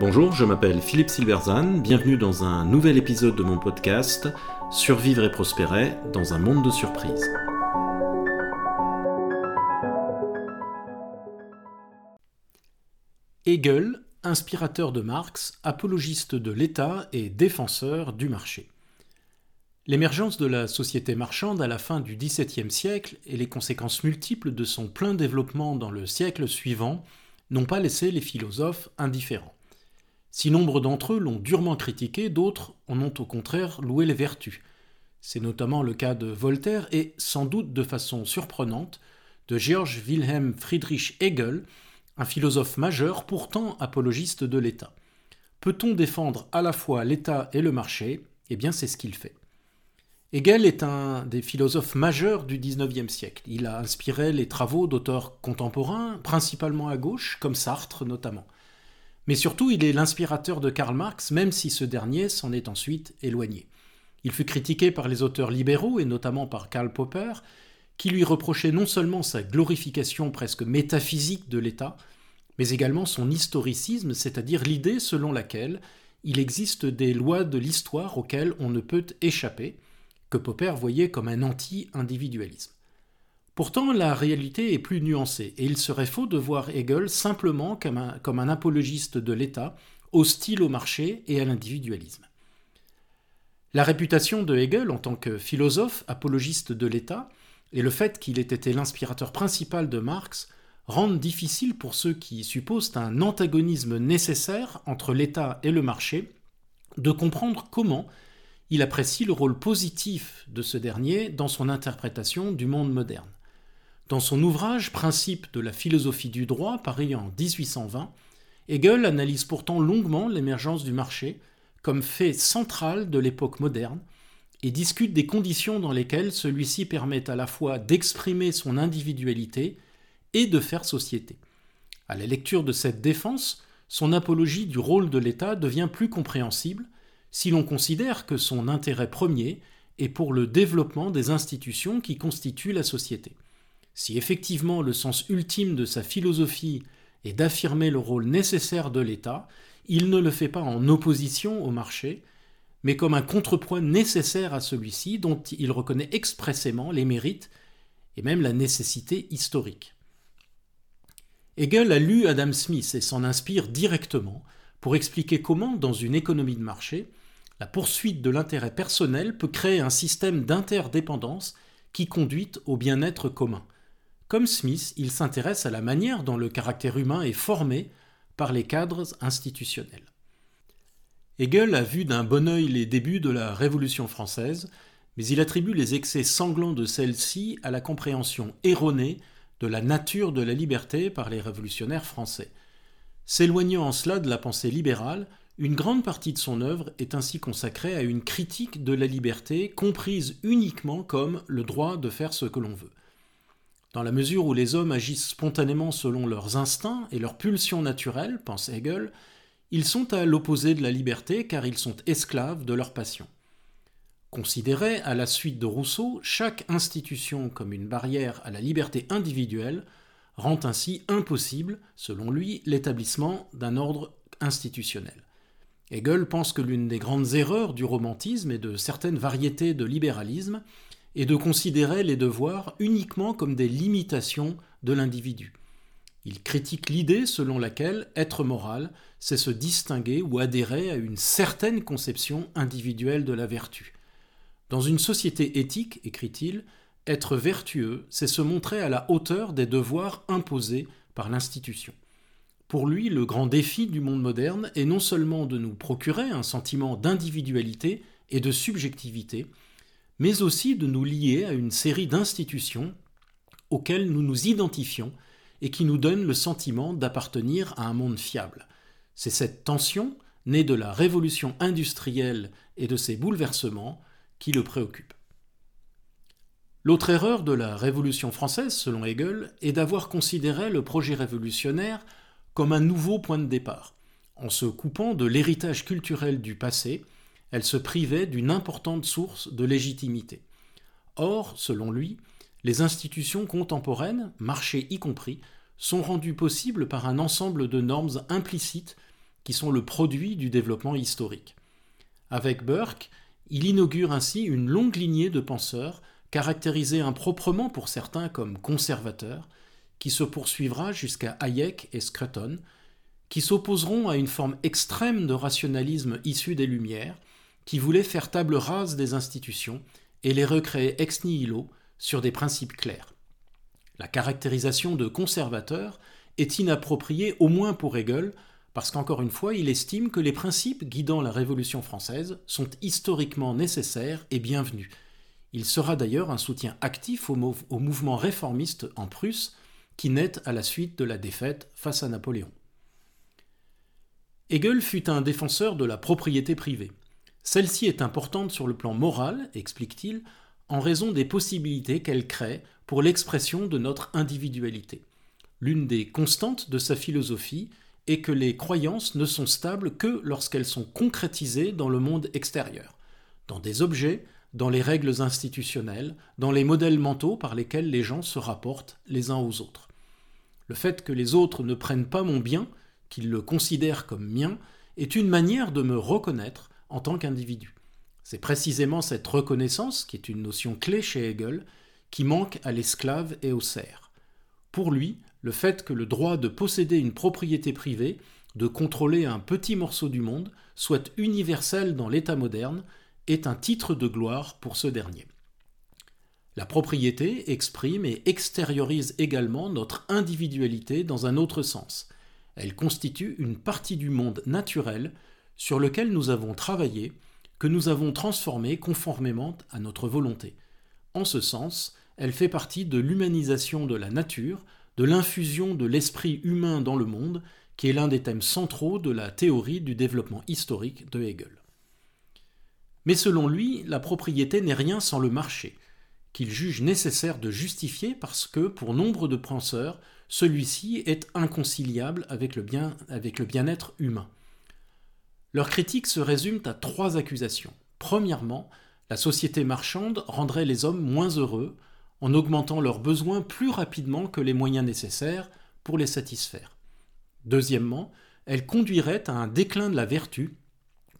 Bonjour, je m'appelle Philippe Silverzan, bienvenue dans un nouvel épisode de mon podcast Survivre et prospérer dans un monde de surprises. Hegel, inspirateur de Marx, apologiste de l'État et défenseur du marché. L'émergence de la société marchande à la fin du XVIIe siècle et les conséquences multiples de son plein développement dans le siècle suivant n'ont pas laissé les philosophes indifférents. Si nombre d'entre eux l'ont durement critiqué, d'autres en ont au contraire loué les vertus. C'est notamment le cas de Voltaire et, sans doute de façon surprenante, de Georg Wilhelm Friedrich Hegel, un philosophe majeur pourtant apologiste de l'État. Peut-on défendre à la fois l'État et le marché? Eh bien c'est ce qu'il fait. Hegel est un des philosophes majeurs du XIXe siècle. Il a inspiré les travaux d'auteurs contemporains, principalement à gauche, comme Sartre notamment. Mais surtout, il est l'inspirateur de Karl Marx, même si ce dernier s'en est ensuite éloigné. Il fut critiqué par les auteurs libéraux, et notamment par Karl Popper, qui lui reprochait non seulement sa glorification presque métaphysique de l'État, mais également son historicisme, c'est-à-dire l'idée selon laquelle il existe des lois de l'histoire auxquelles on ne peut échapper, que Popper voyait comme un anti-individualisme. Pourtant, la réalité est plus nuancée, et il serait faux de voir Hegel simplement comme un, comme un apologiste de l'État, hostile au marché et à l'individualisme. La réputation de Hegel en tant que philosophe apologiste de l'État et le fait qu'il ait été l'inspirateur principal de Marx rendent difficile pour ceux qui supposent un antagonisme nécessaire entre l'État et le marché de comprendre comment il apprécie le rôle positif de ce dernier dans son interprétation du monde moderne. Dans son ouvrage Principe de la philosophie du droit, paru en 1820, Hegel analyse pourtant longuement l'émergence du marché comme fait central de l'époque moderne et discute des conditions dans lesquelles celui-ci permet à la fois d'exprimer son individualité et de faire société. À la lecture de cette défense, son apologie du rôle de l'État devient plus compréhensible si l'on considère que son intérêt premier est pour le développement des institutions qui constituent la société. Si effectivement le sens ultime de sa philosophie est d'affirmer le rôle nécessaire de l'État, il ne le fait pas en opposition au marché, mais comme un contrepoint nécessaire à celui-ci dont il reconnaît expressément les mérites et même la nécessité historique. Hegel a lu Adam Smith et s'en inspire directement pour expliquer comment, dans une économie de marché, la poursuite de l'intérêt personnel peut créer un système d'interdépendance qui conduit au bien-être commun. Comme Smith, il s'intéresse à la manière dont le caractère humain est formé par les cadres institutionnels. Hegel a vu d'un bon œil les débuts de la Révolution française, mais il attribue les excès sanglants de celle-ci à la compréhension erronée de la nature de la liberté par les révolutionnaires français. S'éloignant en cela de la pensée libérale, une grande partie de son œuvre est ainsi consacrée à une critique de la liberté comprise uniquement comme le droit de faire ce que l'on veut. Dans la mesure où les hommes agissent spontanément selon leurs instincts et leurs pulsions naturelles, pense Hegel, ils sont à l'opposé de la liberté car ils sont esclaves de leurs passions. Considéré à la suite de Rousseau, chaque institution comme une barrière à la liberté individuelle rend ainsi impossible, selon lui, l'établissement d'un ordre institutionnel. Hegel pense que l'une des grandes erreurs du romantisme et de certaines variétés de libéralisme est de considérer les devoirs uniquement comme des limitations de l'individu. Il critique l'idée selon laquelle être moral, c'est se distinguer ou adhérer à une certaine conception individuelle de la vertu. Dans une société éthique, écrit-il, être vertueux, c'est se montrer à la hauteur des devoirs imposés par l'institution. Pour lui, le grand défi du monde moderne est non seulement de nous procurer un sentiment d'individualité et de subjectivité, mais aussi de nous lier à une série d'institutions auxquelles nous nous identifions et qui nous donnent le sentiment d'appartenir à un monde fiable. C'est cette tension, née de la révolution industrielle et de ses bouleversements, qui le préoccupe. L'autre erreur de la Révolution française, selon Hegel, est d'avoir considéré le projet révolutionnaire comme un nouveau point de départ. En se coupant de l'héritage culturel du passé, elle se privait d'une importante source de légitimité. Or, selon lui, les institutions contemporaines, marché y compris, sont rendues possibles par un ensemble de normes implicites qui sont le produit du développement historique. Avec Burke, il inaugure ainsi une longue lignée de penseurs caractérisés improprement pour certains comme conservateurs, qui se poursuivra jusqu'à Hayek et Scruton, qui s'opposeront à une forme extrême de rationalisme issu des Lumières, qui voulait faire table rase des institutions et les recréer ex nihilo sur des principes clairs. La caractérisation de conservateur est inappropriée au moins pour Hegel, parce qu'encore une fois, il estime que les principes guidant la Révolution française sont historiquement nécessaires et bienvenus. Il sera d'ailleurs un soutien actif au, au mouvement réformiste en Prusse, qui naît à la suite de la défaite face à Napoléon. Hegel fut un défenseur de la propriété privée. Celle-ci est importante sur le plan moral, explique-t-il, en raison des possibilités qu'elle crée pour l'expression de notre individualité. L'une des constantes de sa philosophie est que les croyances ne sont stables que lorsqu'elles sont concrétisées dans le monde extérieur, dans des objets, dans les règles institutionnelles, dans les modèles mentaux par lesquels les gens se rapportent les uns aux autres. Le fait que les autres ne prennent pas mon bien, qu'ils le considèrent comme mien, est une manière de me reconnaître en tant qu'individu. C'est précisément cette reconnaissance, qui est une notion clé chez Hegel, qui manque à l'esclave et au cerf. Pour lui, le fait que le droit de posséder une propriété privée, de contrôler un petit morceau du monde, soit universel dans l'État moderne, est un titre de gloire pour ce dernier. La propriété exprime et extériorise également notre individualité dans un autre sens. Elle constitue une partie du monde naturel sur lequel nous avons travaillé, que nous avons transformé conformément à notre volonté. En ce sens, elle fait partie de l'humanisation de la nature, de l'infusion de l'esprit humain dans le monde, qui est l'un des thèmes centraux de la théorie du développement historique de Hegel. Mais selon lui, la propriété n'est rien sans le marché qu'il juge nécessaire de justifier parce que, pour nombre de penseurs, celui-ci est inconciliable avec le, bien, avec le bien-être humain. Leurs critiques se résument à trois accusations. Premièrement, la société marchande rendrait les hommes moins heureux en augmentant leurs besoins plus rapidement que les moyens nécessaires pour les satisfaire. Deuxièmement, elle conduirait à un déclin de la vertu,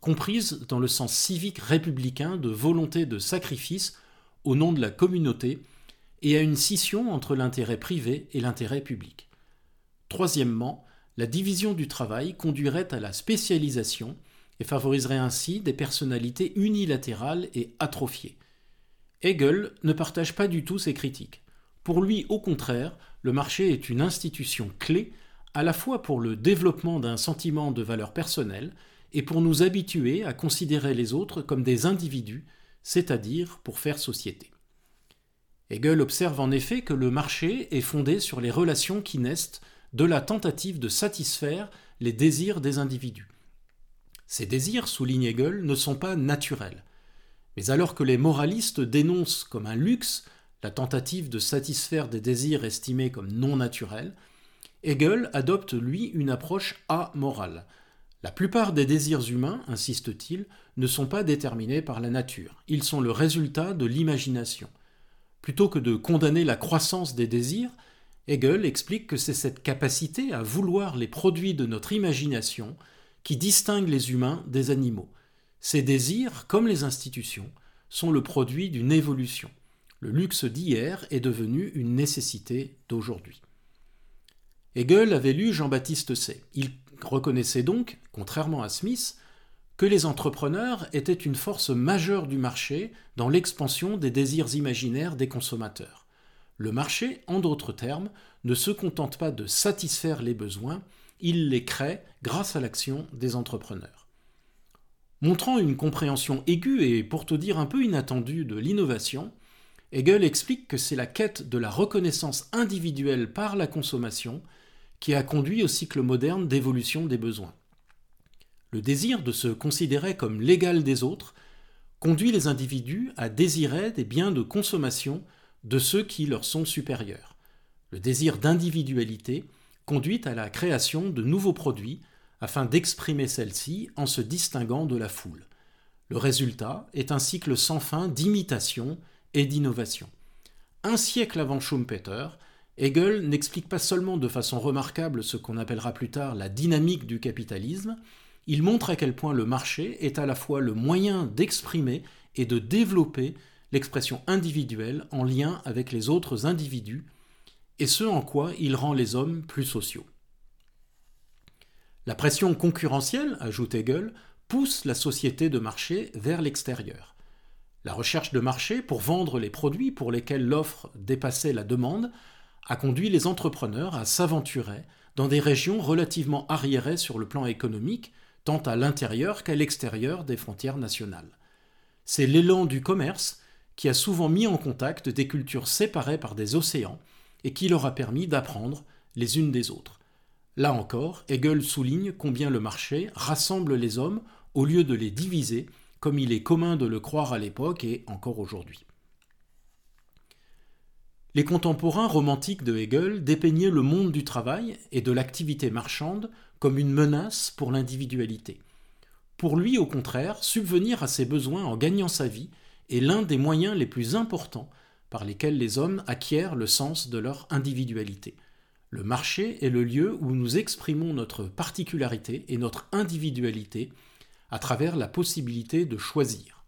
comprise dans le sens civique républicain de volonté de sacrifice au nom de la communauté et à une scission entre l'intérêt privé et l'intérêt public. Troisièmement, la division du travail conduirait à la spécialisation et favoriserait ainsi des personnalités unilatérales et atrophiées. Hegel ne partage pas du tout ces critiques. Pour lui, au contraire, le marché est une institution clé à la fois pour le développement d'un sentiment de valeur personnelle et pour nous habituer à considérer les autres comme des individus c'est-à-dire pour faire société. Hegel observe en effet que le marché est fondé sur les relations qui naissent de la tentative de satisfaire les désirs des individus. Ces désirs, souligne Hegel, ne sont pas naturels. Mais alors que les moralistes dénoncent comme un luxe la tentative de satisfaire des désirs estimés comme non naturels, Hegel adopte lui une approche amorale, la plupart des désirs humains, insiste-t-il, ne sont pas déterminés par la nature, ils sont le résultat de l'imagination. Plutôt que de condamner la croissance des désirs, Hegel explique que c'est cette capacité à vouloir les produits de notre imagination qui distingue les humains des animaux. Ces désirs, comme les institutions, sont le produit d'une évolution. Le luxe d'hier est devenu une nécessité d'aujourd'hui. Hegel avait lu Jean-Baptiste Say. Il reconnaissait donc, contrairement à Smith, que les entrepreneurs étaient une force majeure du marché dans l'expansion des désirs imaginaires des consommateurs. Le marché, en d'autres termes, ne se contente pas de satisfaire les besoins, il les crée grâce à l'action des entrepreneurs. Montrant une compréhension aiguë et pour tout dire un peu inattendue de l'innovation, Hegel explique que c'est la quête de la reconnaissance individuelle par la consommation qui a conduit au cycle moderne d'évolution des besoins. Le désir de se considérer comme l'égal des autres conduit les individus à désirer des biens de consommation de ceux qui leur sont supérieurs. Le désir d'individualité conduit à la création de nouveaux produits afin d'exprimer celle-ci en se distinguant de la foule. Le résultat est un cycle sans fin d'imitation et d'innovation. Un siècle avant Schumpeter, Hegel n'explique pas seulement de façon remarquable ce qu'on appellera plus tard la dynamique du capitalisme, il montre à quel point le marché est à la fois le moyen d'exprimer et de développer l'expression individuelle en lien avec les autres individus, et ce en quoi il rend les hommes plus sociaux. La pression concurrentielle, ajoute Hegel, pousse la société de marché vers l'extérieur. La recherche de marché pour vendre les produits pour lesquels l'offre dépassait la demande a conduit les entrepreneurs à s'aventurer dans des régions relativement arriérées sur le plan économique, tant à l'intérieur qu'à l'extérieur des frontières nationales. C'est l'élan du commerce qui a souvent mis en contact des cultures séparées par des océans et qui leur a permis d'apprendre les unes des autres. Là encore, Hegel souligne combien le marché rassemble les hommes au lieu de les diviser, comme il est commun de le croire à l'époque et encore aujourd'hui. Les contemporains romantiques de Hegel dépeignaient le monde du travail et de l'activité marchande comme une menace pour l'individualité. Pour lui, au contraire, subvenir à ses besoins en gagnant sa vie est l'un des moyens les plus importants par lesquels les hommes acquièrent le sens de leur individualité. Le marché est le lieu où nous exprimons notre particularité et notre individualité à travers la possibilité de choisir.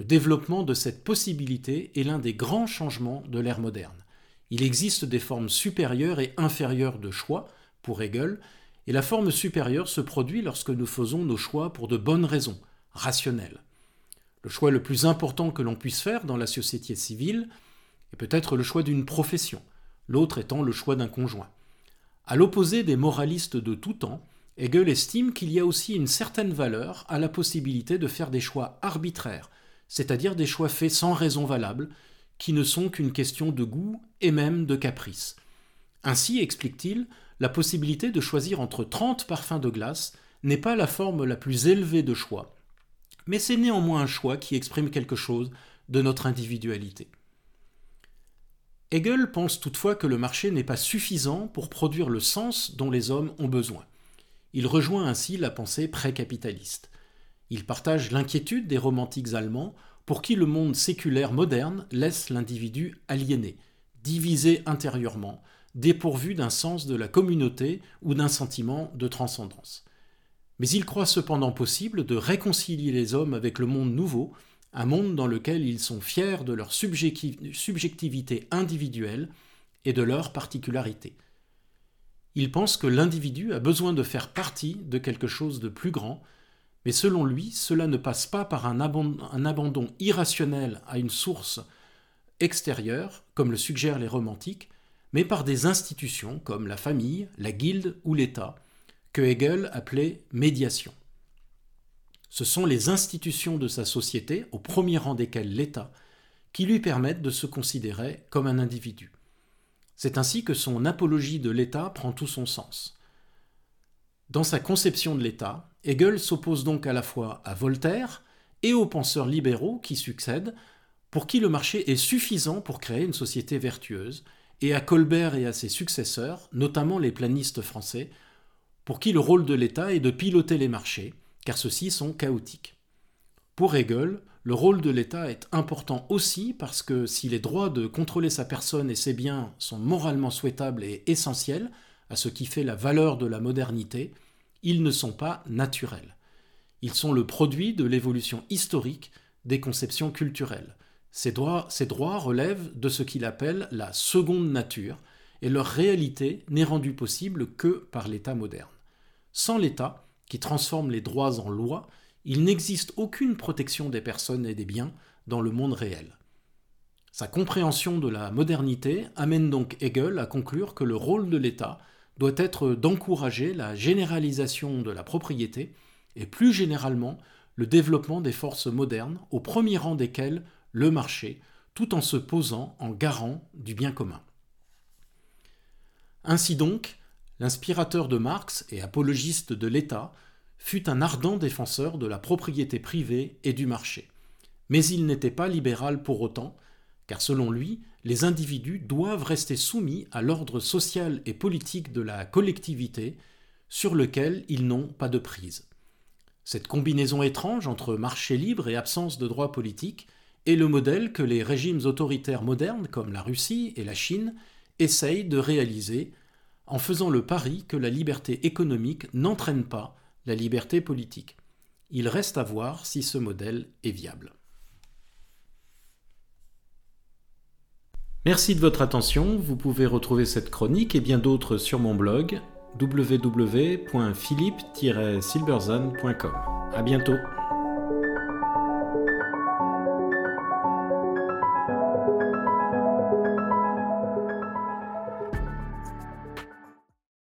Le développement de cette possibilité est l'un des grands changements de l'ère moderne. Il existe des formes supérieures et inférieures de choix, pour Hegel, et la forme supérieure se produit lorsque nous faisons nos choix pour de bonnes raisons, rationnelles. Le choix le plus important que l'on puisse faire dans la société civile est peut-être le choix d'une profession, l'autre étant le choix d'un conjoint. À l'opposé des moralistes de tout temps, Hegel estime qu'il y a aussi une certaine valeur à la possibilité de faire des choix arbitraires, c'est-à-dire des choix faits sans raison valable, qui ne sont qu'une question de goût et même de caprice. Ainsi, explique-t-il, la possibilité de choisir entre 30 parfums de glace n'est pas la forme la plus élevée de choix, mais c'est néanmoins un choix qui exprime quelque chose de notre individualité. Hegel pense toutefois que le marché n'est pas suffisant pour produire le sens dont les hommes ont besoin. Il rejoint ainsi la pensée pré-capitaliste. Il partage l'inquiétude des romantiques allemands pour qui le monde séculaire moderne laisse l'individu aliéné, divisé intérieurement, dépourvu d'un sens de la communauté ou d'un sentiment de transcendance. Mais il croit cependant possible de réconcilier les hommes avec le monde nouveau, un monde dans lequel ils sont fiers de leur subjectivité individuelle et de leur particularité. Il pense que l'individu a besoin de faire partie de quelque chose de plus grand, mais selon lui, cela ne passe pas par un abandon, irrationnel à une source extérieure, comme le suggèrent les romantiques, mais par des institutions comme la famille, la guilde ou l'État, que Hegel appelait médiation. Ce sont les institutions de sa société, au premier rang desquelles l'État, qui lui permettent de se considérer comme un individu. C'est ainsi que son apologie de l'État prend tout son sens. Dans sa conception de l'État, Hegel s'oppose donc à la fois à Voltaire et aux penseurs libéraux qui succèdent, pour qui le marché est suffisant pour créer une société vertueuse, et à Colbert et à ses successeurs, notamment les planistes français, pour qui le rôle de l'État est de piloter les marchés, car ceux-ci sont chaotiques. Pour Hegel, le rôle de l'État est important aussi parce que si les droits de contrôler sa personne et ses biens sont moralement souhaitables et essentiels à ce qui fait la valeur de la modernité, ils ne sont pas naturels. Ils sont le produit de l'évolution historique des conceptions culturelles. Ces droits, relèvent de ce qu'il appelle la seconde nature, et leur réalité n'est rendue possible que par l'État moderne. Sans l'État, qui transforme les droits en lois, il n'existe aucune protection des personnes et des biens dans le monde réel. Sa compréhension de la modernité amène donc Hegel à conclure que le rôle de l'État doit être d'encourager la généralisation de la propriété et plus généralement le développement des forces modernes, au premier rang desquelles le marché, tout en se posant en garant du bien commun. Ainsi donc, l'inspirateur de Marx et apologiste de l'État fut un ardent défenseur de la propriété privée et du marché. Mais il n'était pas libéral pour autant, car selon lui, les individus doivent rester soumis à l'ordre social et politique de la collectivité sur lequel ils n'ont pas de prise. Cette combinaison étrange entre marché libre et absence de droit politique est le modèle que les régimes autoritaires modernes comme la Russie et la Chine essaye de réaliser en faisant le pari que la liberté économique n'entraîne pas la liberté politique. Il reste à voir si ce modèle est viable. Merci de votre attention. Vous pouvez retrouver cette chronique et bien d'autres sur mon blog www.philippe-silberzan.com. À bientôt.